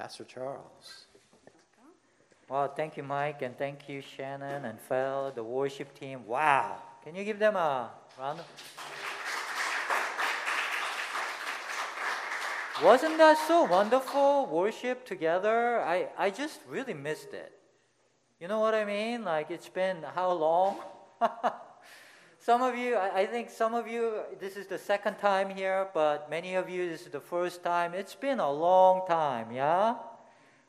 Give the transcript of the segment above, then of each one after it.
Pastor Charles. Well, thank you, Mike, and thank you, Shannon and Phil, the worship team. Wow. Can you give them a round of Wasn't that so wonderful? Worship together? I, I just really missed it. You know what I mean? Like, it's been how long? some of you, I, I think some of you, this is the second time here, but many of you, this is the first time. It's been a long time, yeah?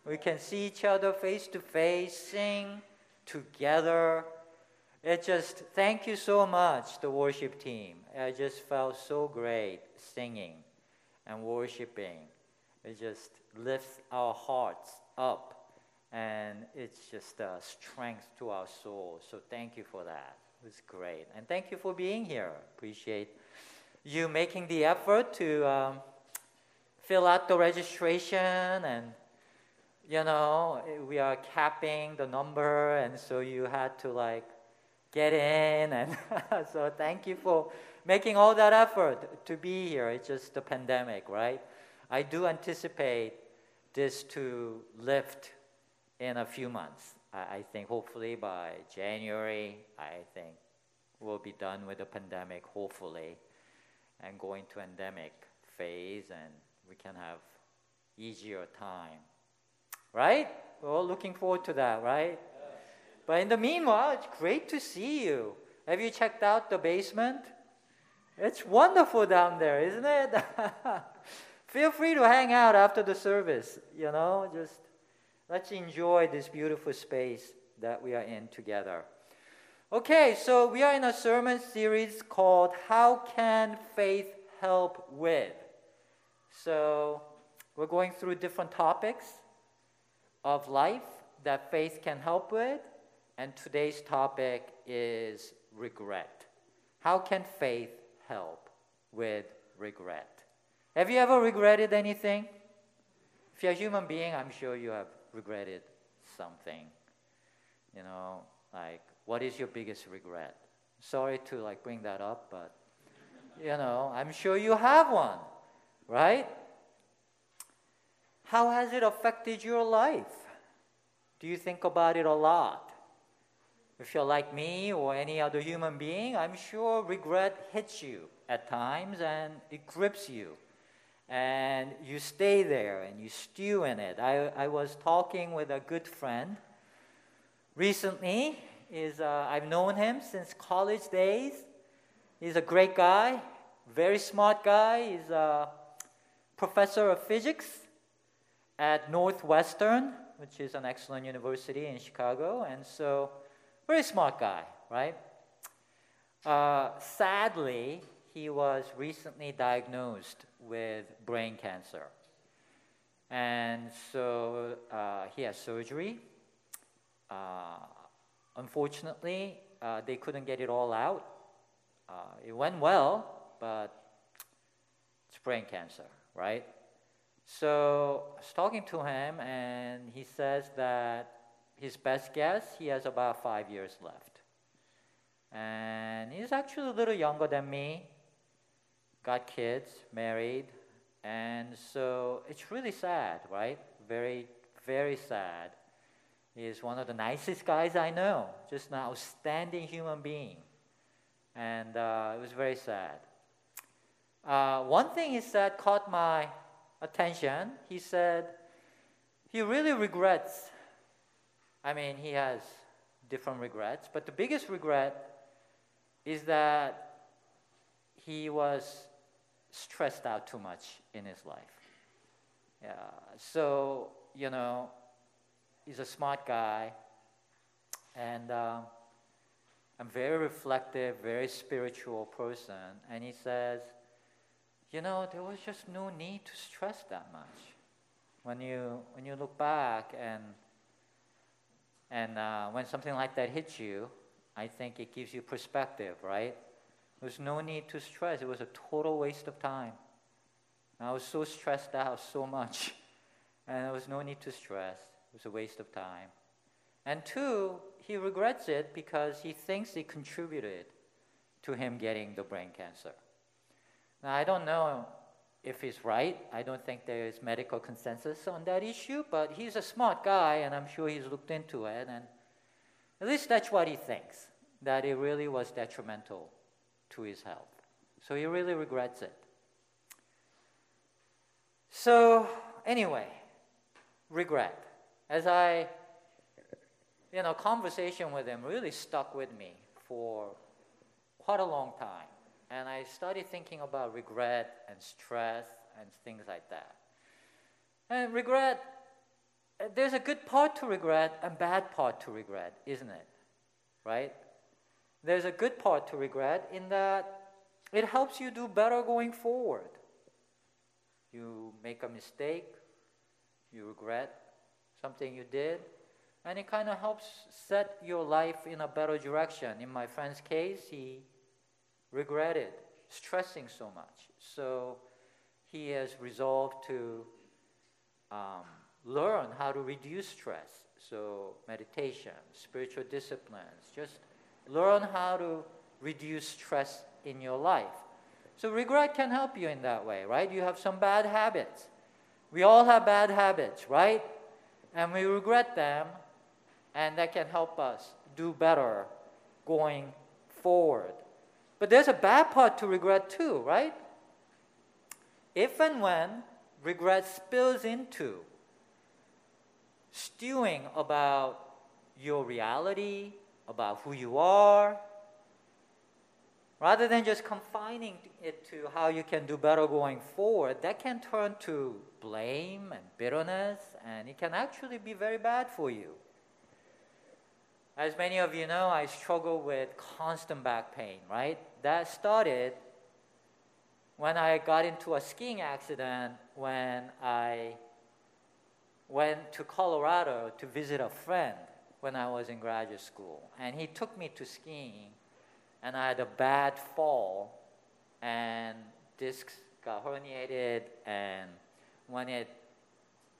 We can see each other face to face, sing together. It just, thank you so much, the worship team. I just felt so great singing and worshiping. It just lifts our hearts up and it's just a strength to our soul. So thank you for that. It was great. And thank you for being here. Appreciate you making the effort to um, fill out the registration and you know we are capping the number and so you had to like get in and so thank you for making all that effort to be here. It's just the pandemic, right? I do anticipate this to lift in a few months. I, think hopefully by January, I think we'll be done with the pandemic, hopefully, and going to endemic phase, and we can have easier time. Right? We're all looking forward to that, right? But in the meanwhile, it's great to see you. Have you checked out the basement? It's wonderful down there, isn't it? Feel free to hang out after the service, you know, just let's enjoy this beautiful space that we are in together. Okay, so we are in a sermon series called How Can Faith Help With? So we're going through different topics of life that faith can help with, and today's topic is regret. How can faith help with regret. Have you ever regretted anything? If you're a human being, I'm sure you have regretted something. You know, like what is your biggest regret? Sorry to like bring that up, but you know, I'm sure you have one, right? How has it affected your life? Do you think about it a lot? If you're like me or any other human being, I'm sure regret hits you at times and it grips you. And you stay there and you stew in it. I, I was talking with a good friend recently. Is, uh, I've known him since college days. He's a great guy, very smart guy. He's a professor of physics at Northwestern, which is an excellent university in Chicago. And so very smart guy, right? Uh, sadly, he was recently diagnosed with brain cancer. And so uh, he had surgery. Uh, unfortunately, uh, they couldn't get it all out. Uh, it went well, but it's brain cancer, right? So I was talking to him, and he says that his best guess, he has about five years left. And he's actually a little younger than me, got kids, married, and so it's really sad, right? Very, very sad. He's one of the nicest guys I know, just an outstanding human being. And uh, it was very sad. Uh, one thing he said caught my attention. He said he really regrets I mean, he has different regrets, but the biggest regret is that he was stressed out too much in his life. Yeah, so, you know, he's a smart guy, and uh, I'm very reflective, very spiritual person, and he says, you know, there was just no need to stress that much. When you when you look back and and uh, when something like that hits you, I think it gives you perspective, right? There's no need to stress. It was a total waste of time. I was so stressed out so much, and there was no need to stress. It was a waste of time. And two, he regrets it because he thinks it contributed to him getting the brain cancer. Now, I don't know if he's right. I don't think there is medical consensus on that issue, but he's a smart guy, and I'm sure he's looked into it. And at least that's what he thinks that it really was detrimental to his health. So he really regrets it. So, anyway, regret. As I, you know, conversation with him really stuck with me for quite a long time. And I started thinking about regret and stress and things like that. And regret, there's a good part to regret and bad part to regret, isn't it? Right? There's a good part to regret in that it helps you do better going forward. You make a mistake, you regret something you did, and it kind of helps set your life in a better direction. In my friend's case, he regretted stressing so much. So he has resolved to um, learn how to reduce stress. So, meditation, spiritual disciplines, just learn how to reduce stress in your life. So, regret can help you in that way, right? You have some bad habits. We all have bad habits, right? And we regret them, and that can help us do better going forward. But there's a bad part to regret too, right? If and when regret spills into stewing about your reality, about who you are, rather than just confining it to how you can do better going forward, that can turn to blame and bitterness, and it can actually be very bad for you. As many of you know, I struggle with constant back pain, right? That started when I got into a skiing accident when I went to Colorado to visit a friend when I was in graduate school. And he took me to skiing, and I had a bad fall, and discs got herniated. And when it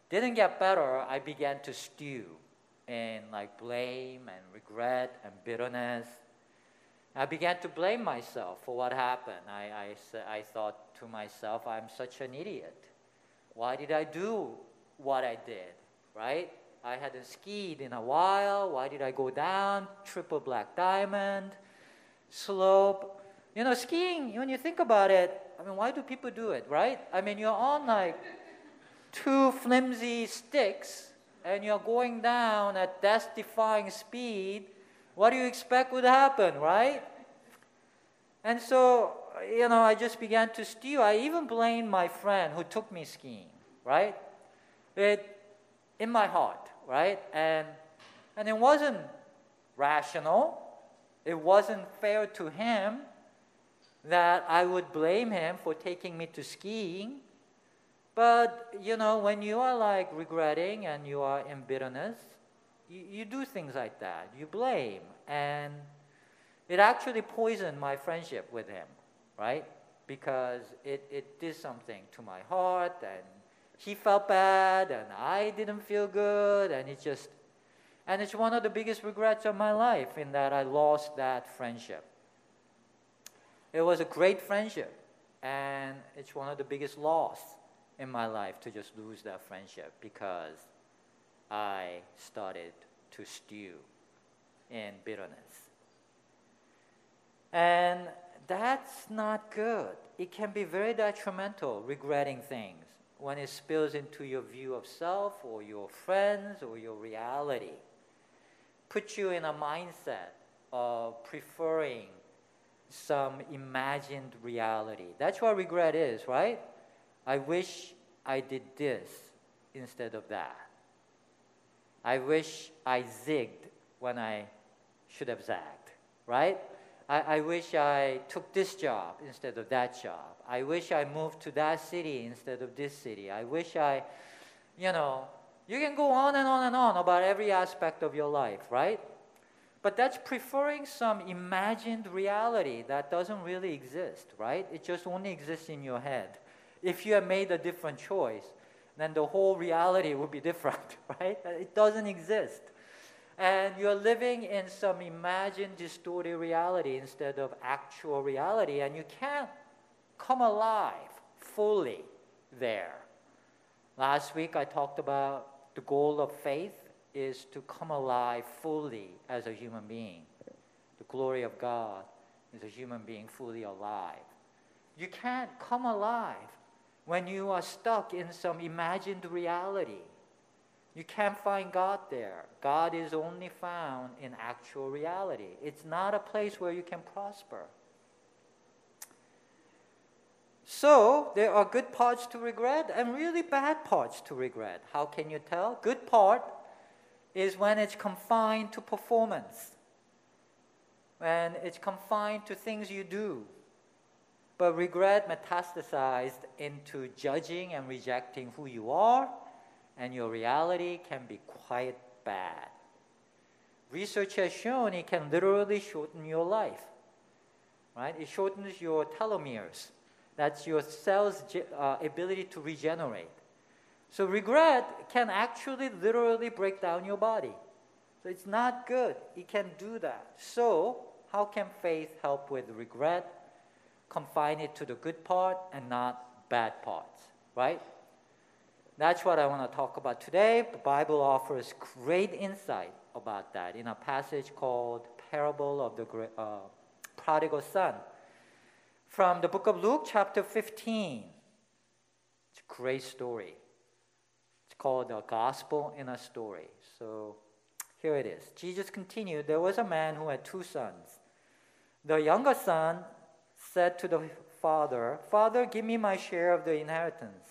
didn't get better, I began to stew in like blame and regret and bitterness. I began to blame myself for what happened. I, I, I thought to myself, I'm such an idiot. Why did I do what I did, right? I hadn't skied in a while. Why did I go down? Triple black diamond, slope. You know, skiing, when you think about it, I mean, why do people do it, right? I mean, you're on like two flimsy sticks and you're going down at death defying speed what do you expect would happen, right? And so, you know, I just began to stew. I even blamed my friend who took me skiing, right? It, in my heart, right? And, and it wasn't rational. It wasn't fair to him that I would blame him for taking me to skiing. But, you know, when you are like regretting and you are in bitterness, you, you do things like that. You blame. And it actually poisoned my friendship with him, right? Because it, it did something to my heart, and he felt bad, and I didn't feel good, and it just, and it's one of the biggest regrets of my life in that I lost that friendship. It was a great friendship, and it's one of the biggest loss in my life to just lose that friendship because I started to stew in bitterness. And that's not good. It can be very detrimental, regretting things, when it spills into your view of self or your friends or your reality. Put you in a mindset of preferring some imagined reality. That's what regret is, right? I wish I did this instead of that. I wish I zigged when I should have zagged, right? I, I wish I took this job instead of that job. I wish I moved to that city instead of this city. I wish I, you know, you can go on and on and on about every aspect of your life, right? But that's preferring some imagined reality that doesn't really exist, right? It just only exists in your head. If you have made a different choice, then the whole reality would be different, right? It doesn't exist. And you're living in some imagined distorted reality instead of actual reality, and you can't come alive fully there. Last week I talked about the goal of faith is to come alive fully as a human being. The glory of God is a human being fully alive. You can't come alive when you are stuck in some imagined reality. You can't find God there. God is only found in actual reality. It's not a place where you can prosper. So, there are good parts to regret and really bad parts to regret. How can you tell? Good part is when it's confined to performance, when it's confined to things you do. But regret metastasized into judging and rejecting who you are, and your reality can be quite bad. Research has shown it can literally shorten your life. Right? It shortens your telomeres. That's your cell's uh, ability to regenerate. So regret can actually literally break down your body. So it's not good. It can do that. So how can faith help with regret? Confine it to the good part and not bad parts, right? That's what I want to talk about today. The Bible offers great insight about that in a passage called Parable of the uh, Prodigal Son from the book of Luke, chapter 15. It's a great story It's called The Gospel in a Story. So here it is. Jesus continued There was a man who had two sons. The younger son said to the father, Father, give me my share of the inheritance.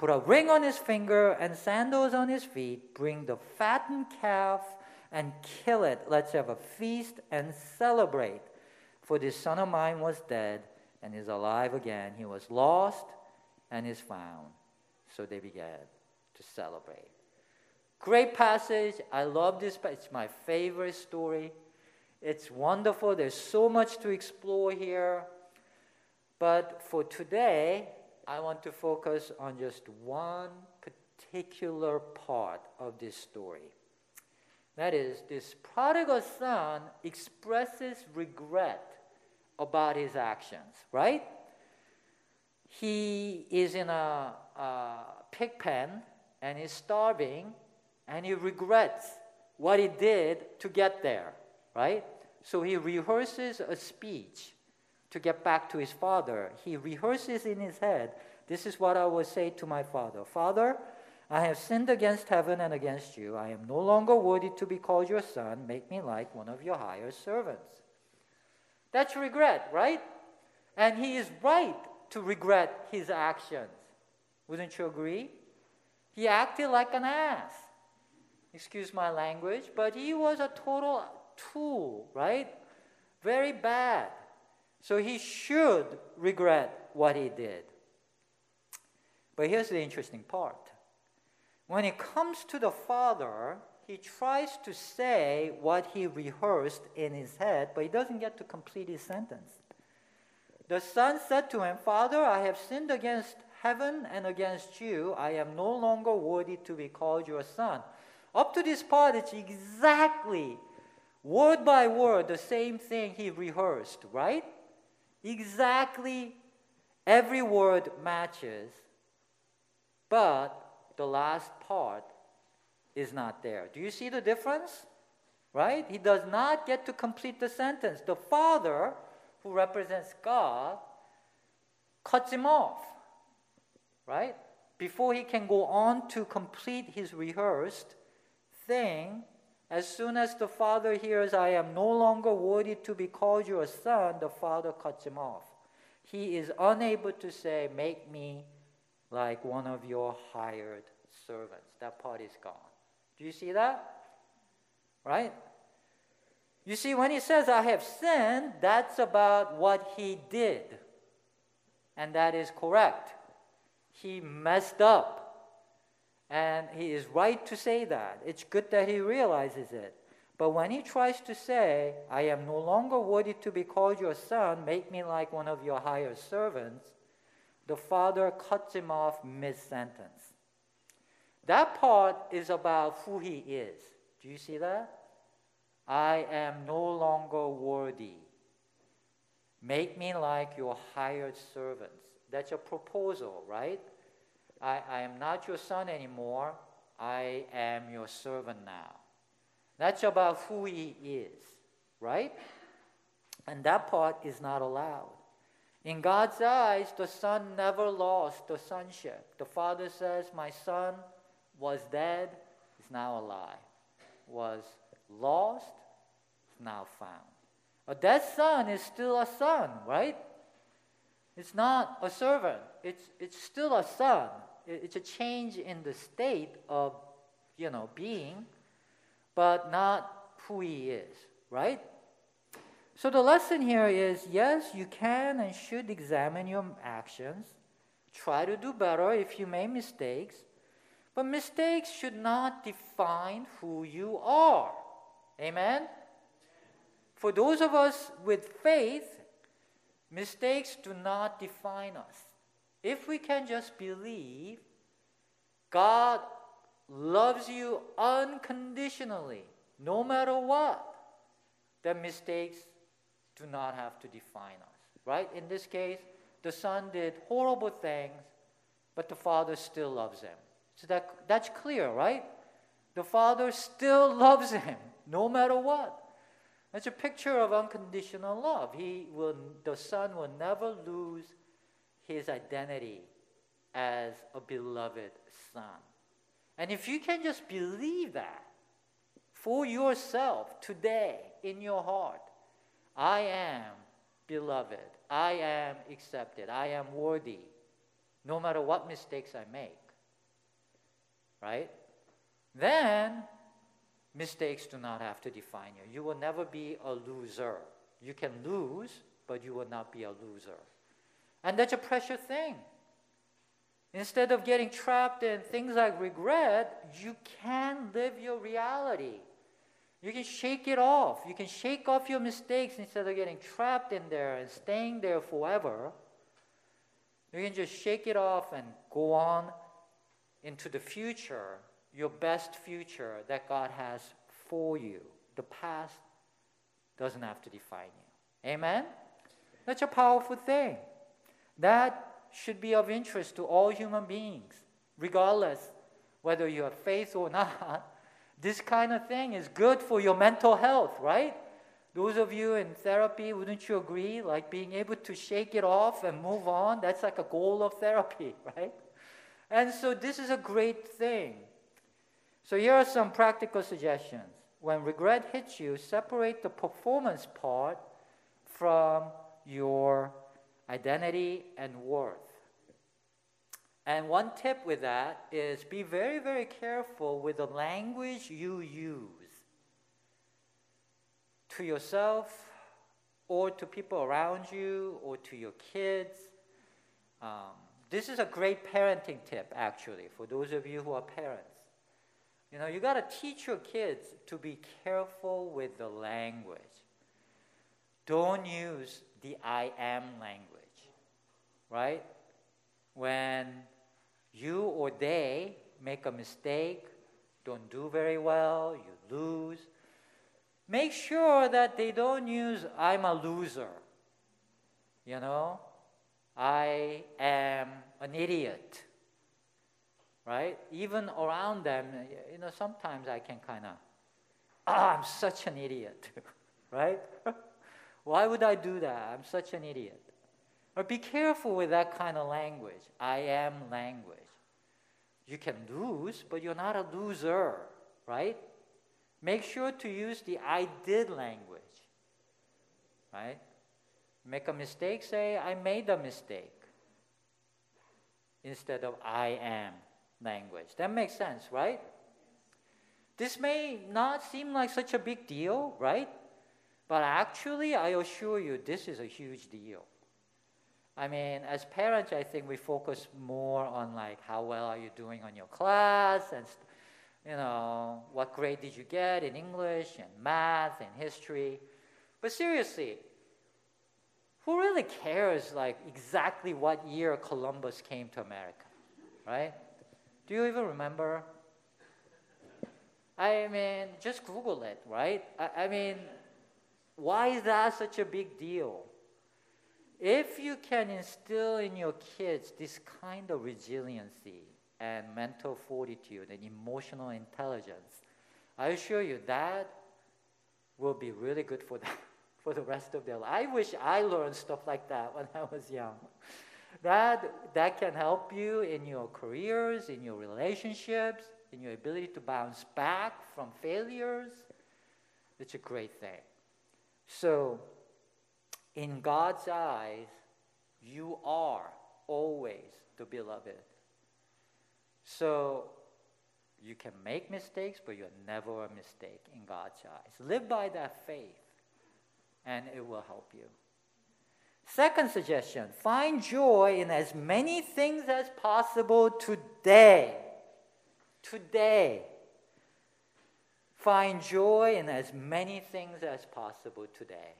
Put a ring on his finger and sandals on his feet. Bring the fattened calf and kill it. Let's have a feast and celebrate. For this son of mine was dead and is alive again. He was lost and is found. So they began to celebrate. Great passage. I love this. It's my favorite story. It's wonderful. There's so much to explore here. But for today, I want to focus on just one particular part of this story. That is, this prodigal son expresses regret about his actions, right? He is in a, a pig pen and he's starving and he regrets what he did to get there, right? So he rehearses a speech to get back to his father. He rehearses in his head, This is what I will say to my father Father, I have sinned against heaven and against you. I am no longer worthy to be called your son. Make me like one of your hired servants. That's regret, right? And he is right to regret his actions. Wouldn't you agree? He acted like an ass. Excuse my language, but he was a total tool, right? Very bad. So he should regret what he did. But here's the interesting part. When it comes to the father, he tries to say what he rehearsed in his head, but he doesn't get to complete his sentence. The son said to him, Father, I have sinned against heaven and against you, I am no longer worthy to be called your son. Up to this part, it's exactly word by word the same thing he rehearsed, right? Exactly every word matches, but the last part is not there. Do you see the difference? Right? He does not get to complete the sentence. The Father, who represents God, cuts him off. Right? Before he can go on to complete his rehearsed thing, as soon as the father hears, I am no longer worthy to be called your son, the father cuts him off. He is unable to say, Make me like one of your hired servants. That part is gone. Do you see that? Right? You see, when he says, I have sinned, that's about what he did. And that is correct. He messed up. And he is right to say that. It's good that he realizes it. But when he tries to say, I am no longer worthy to be called your son, make me like one of your hired servants, the father cuts him off mid sentence. That part is about who he is. Do you see that? I am no longer worthy. Make me like your hired servants. That's a proposal, right? I, I am not your son anymore. I am your servant now. That's about who he is, right? And that part is not allowed. In God's eyes, the son never lost the sonship. The father says, My son was dead, is now alive. Was lost, is now found. A dead son is still a son, right? It's not a servant. It's, it's still a son it's a change in the state of, you know, being, but not who he is, right? So the lesson here is yes, you can and should examine your actions. Try to do better if you make mistakes. But mistakes should not define who you are. Amen? For those of us with faith, mistakes do not define us. If we can just believe God loves you unconditionally, no matter what, then mistakes do not have to define us. Right? In this case, the son did horrible things, but the father still loves him. So that, that's clear, right? The father still loves him, no matter what. It's a picture of unconditional love. He will, the son will never lose his identity as a beloved son. And if you can just believe that for yourself today in your heart, I am beloved, I am accepted, I am worthy, no matter what mistakes I make, right? Then mistakes do not have to define you. You will never be a loser. You can lose, but you will not be a loser. And that's a precious thing. Instead of getting trapped in things like regret, you can live your reality. You can shake it off. You can shake off your mistakes instead of getting trapped in there and staying there forever. You can just shake it off and go on into the future, your best future that God has for you. The past doesn't have to define you. Amen? That's a powerful thing. That should be of interest to all human beings, regardless whether you have faith or not. This kind of thing is good for your mental health, right? Those of you in therapy, wouldn't you agree? Like being able to shake it off and move on, that's like a goal of therapy, right? And so this is a great thing. So here are some practical suggestions. When regret hits you, separate the performance part from your identity, and worth. And one tip with that is be very, very careful with the language you use to yourself or to people around you or to your kids. Um, this is a great parenting tip, actually, for those of you who are parents. You know, you got to teach your kids to be careful with the language. Don't use the I am language right? when you or they make a mistake, don't do very well, you lose, make sure that they don't use I'm a loser. You know, I am an idiot. Right? Even around them, you know, sometimes I can kind of, ah, I'm such an idiot. right? Why would I do that? I'm such an idiot. Or be careful with that kind of language. I am language. You can lose, but you're not a loser, right? Make sure to use the I did language, right? Make a mistake, say, I made a mistake, instead of I am language. That makes sense, right? This may not seem like such a big deal, right? But actually, I assure you, this is a huge deal. I mean, as parents, I think we focus more on like how well are you doing on your class and you know what grade did you get in English and math and history. But seriously, who really cares like exactly what year Columbus came to America, right? Do you even remember? I mean, just Google it, right? I, I mean, why is that such a big deal? If you can instill in your kids this kind of resiliency and mental fortitude and emotional intelligence, I assure you that will be really good for them for the rest of their life. I wish I learned stuff like that when I was young. That, that can help you in your careers, in your relationships, in your ability to bounce back from failures. It's a great thing. So, in God's eyes, you are always the beloved. So, you can make mistakes, but you're never a mistake in God's eyes. Live by that faith, and it will help you. Second suggestion find joy in as many things as possible today. Today. Find joy in as many things as possible today.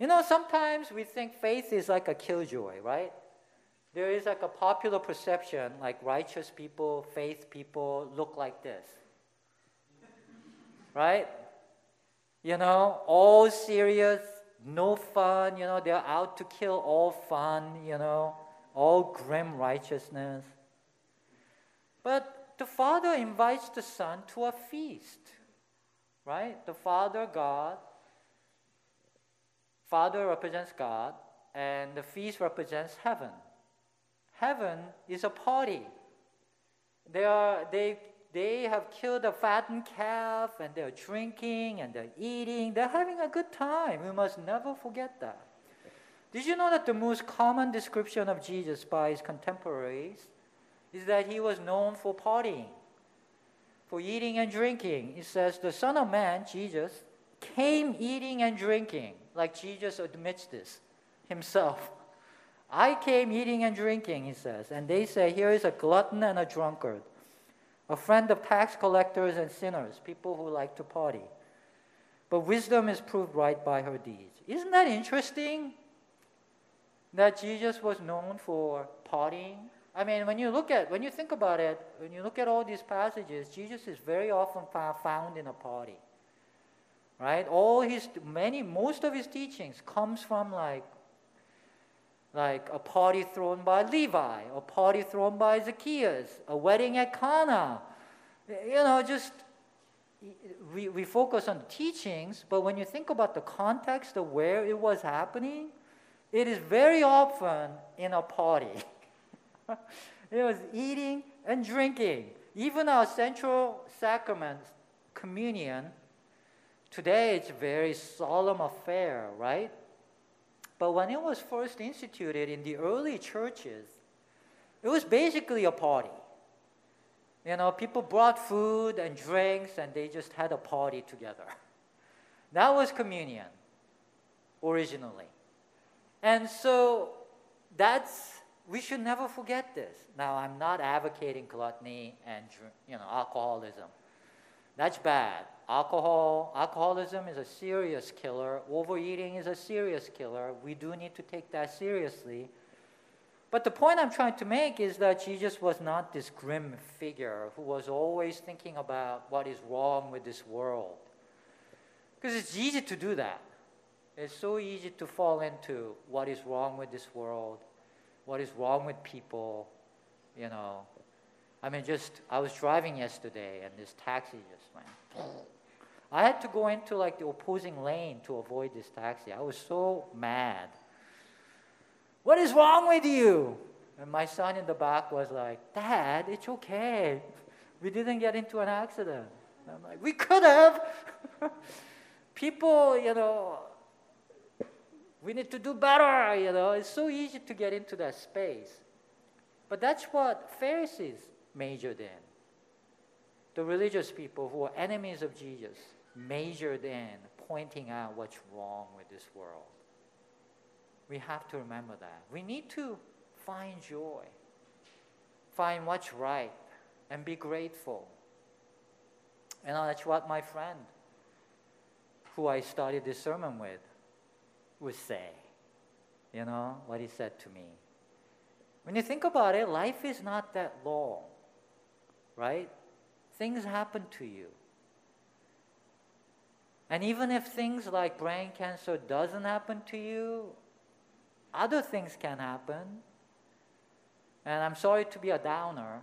You know, sometimes we think faith is like a killjoy, right? There is like a popular perception like righteous people, faith people look like this. right? You know, all serious, no fun, you know, they're out to kill all fun, you know, all grim righteousness. But the Father invites the Son to a feast, right? The Father, God, Father represents God, and the feast represents heaven. Heaven is a party. They, are, they, they have killed a fattened calf, and they're drinking and they're eating. They're having a good time. We must never forget that. Did you know that the most common description of Jesus by his contemporaries is that he was known for partying, for eating and drinking. It says, The Son of Man, Jesus, came eating and drinking, like Jesus admits this himself. I came eating and drinking, he says. And they say, Here is a glutton and a drunkard, a friend of tax collectors and sinners, people who like to party. But wisdom is proved right by her deeds. Isn't that interesting? That Jesus was known for partying, I mean, when you look at, when you think about it, when you look at all these passages, Jesus is very often found in a party. Right? All his, many, most of his teachings comes from like, like a party thrown by Levi, a party thrown by Zacchaeus, a wedding at Cana. You know, just we, we focus on the teachings, but when you think about the context of where it was happening, it is very often in a party. it was eating and drinking. Even our central sacrament, communion, today it's a very solemn affair, right? But when it was first instituted in the early churches, it was basically a party. You know, people brought food and drinks and they just had a party together. That was communion originally. And so that's we should never forget this. Now, I'm not advocating gluttony and you know alcoholism. That's bad. Alcohol, alcoholism is a serious killer. Overeating is a serious killer. We do need to take that seriously. But the point I'm trying to make is that Jesus was not this grim figure who was always thinking about what is wrong with this world. Because it's easy to do that. It's so easy to fall into what is wrong with this world, what is wrong with people, you know. I mean, just, I was driving yesterday and this taxi just went. I had to go into like the opposing lane to avoid this taxi. I was so mad. What is wrong with you? And my son in the back was like, Dad, it's okay. We didn't get into an accident. And I'm like, we could have. People, you know, we need to do better, you know. It's so easy to get into that space. But that's what Pharisees majored in. The religious people who were enemies of Jesus majored in pointing out what's wrong with this world. We have to remember that. We need to find joy, find what's right, and be grateful. And that's what my friend, who I started this sermon with, would say. You know, what he said to me. When you think about it, life is not that long, right? Things happen to you. And even if things like brain cancer doesn't happen to you, other things can happen. And I'm sorry to be a downer,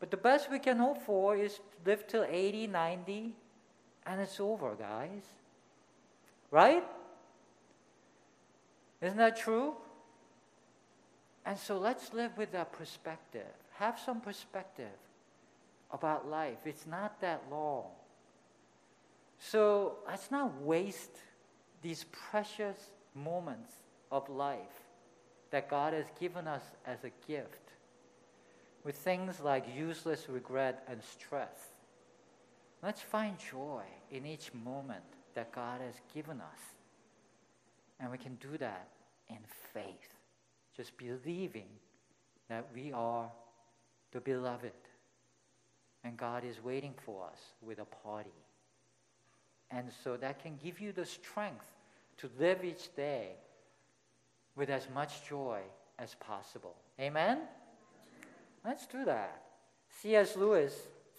but the best we can hope for is to live till 80, 90, and it's over, guys. Right? Isn't that true? And so let's live with that perspective. Have some perspective about life. It's not that long. So let's not waste these precious moments of life that God has given us as a gift with things like useless regret and stress. Let's find joy in each moment that God has given us. And we can do that in faith, just believing that we are the beloved and God is waiting for us with a party. And so that can give you the strength to live each day with as much joy as possible. Amen? Let's do that. C.S. Lewis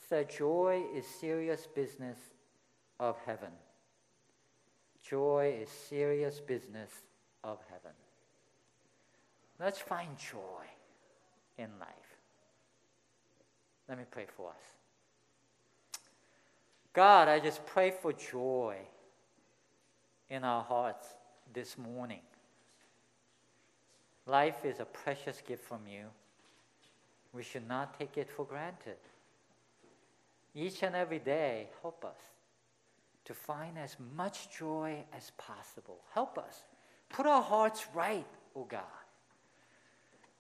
said, Joy is serious business of heaven. Joy is serious business of heaven. Let's find joy in life. Let me pray for us. God, I just pray for joy in our hearts this morning. Life is a precious gift from you. We should not take it for granted. Each and every day, help us to find as much joy as possible. Help us. Put our hearts right, O oh God.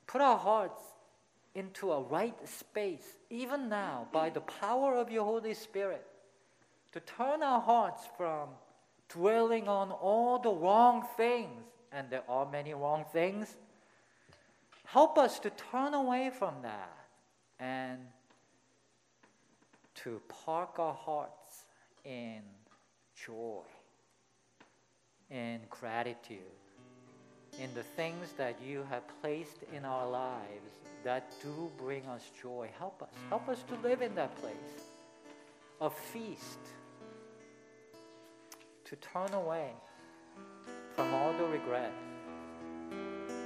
Put our hearts into a right space, even now, by the power of your Holy Spirit to turn our hearts from dwelling on all the wrong things, and there are many wrong things. Help us to turn away from that and to park our hearts in joy, in gratitude, in the things that you have placed in our lives that do bring us joy. Help us. Help us to live in that place of feast to turn away from all the regret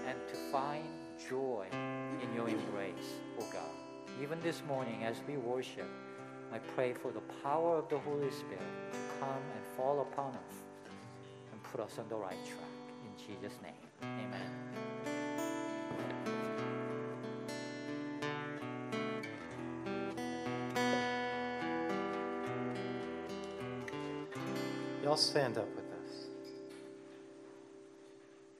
and to find joy in your embrace, O oh God. Even this morning, as we worship, I pray for the power of the Holy Spirit to come and fall upon us and put us on the right track. In Jesus' name, amen. Y'all stand up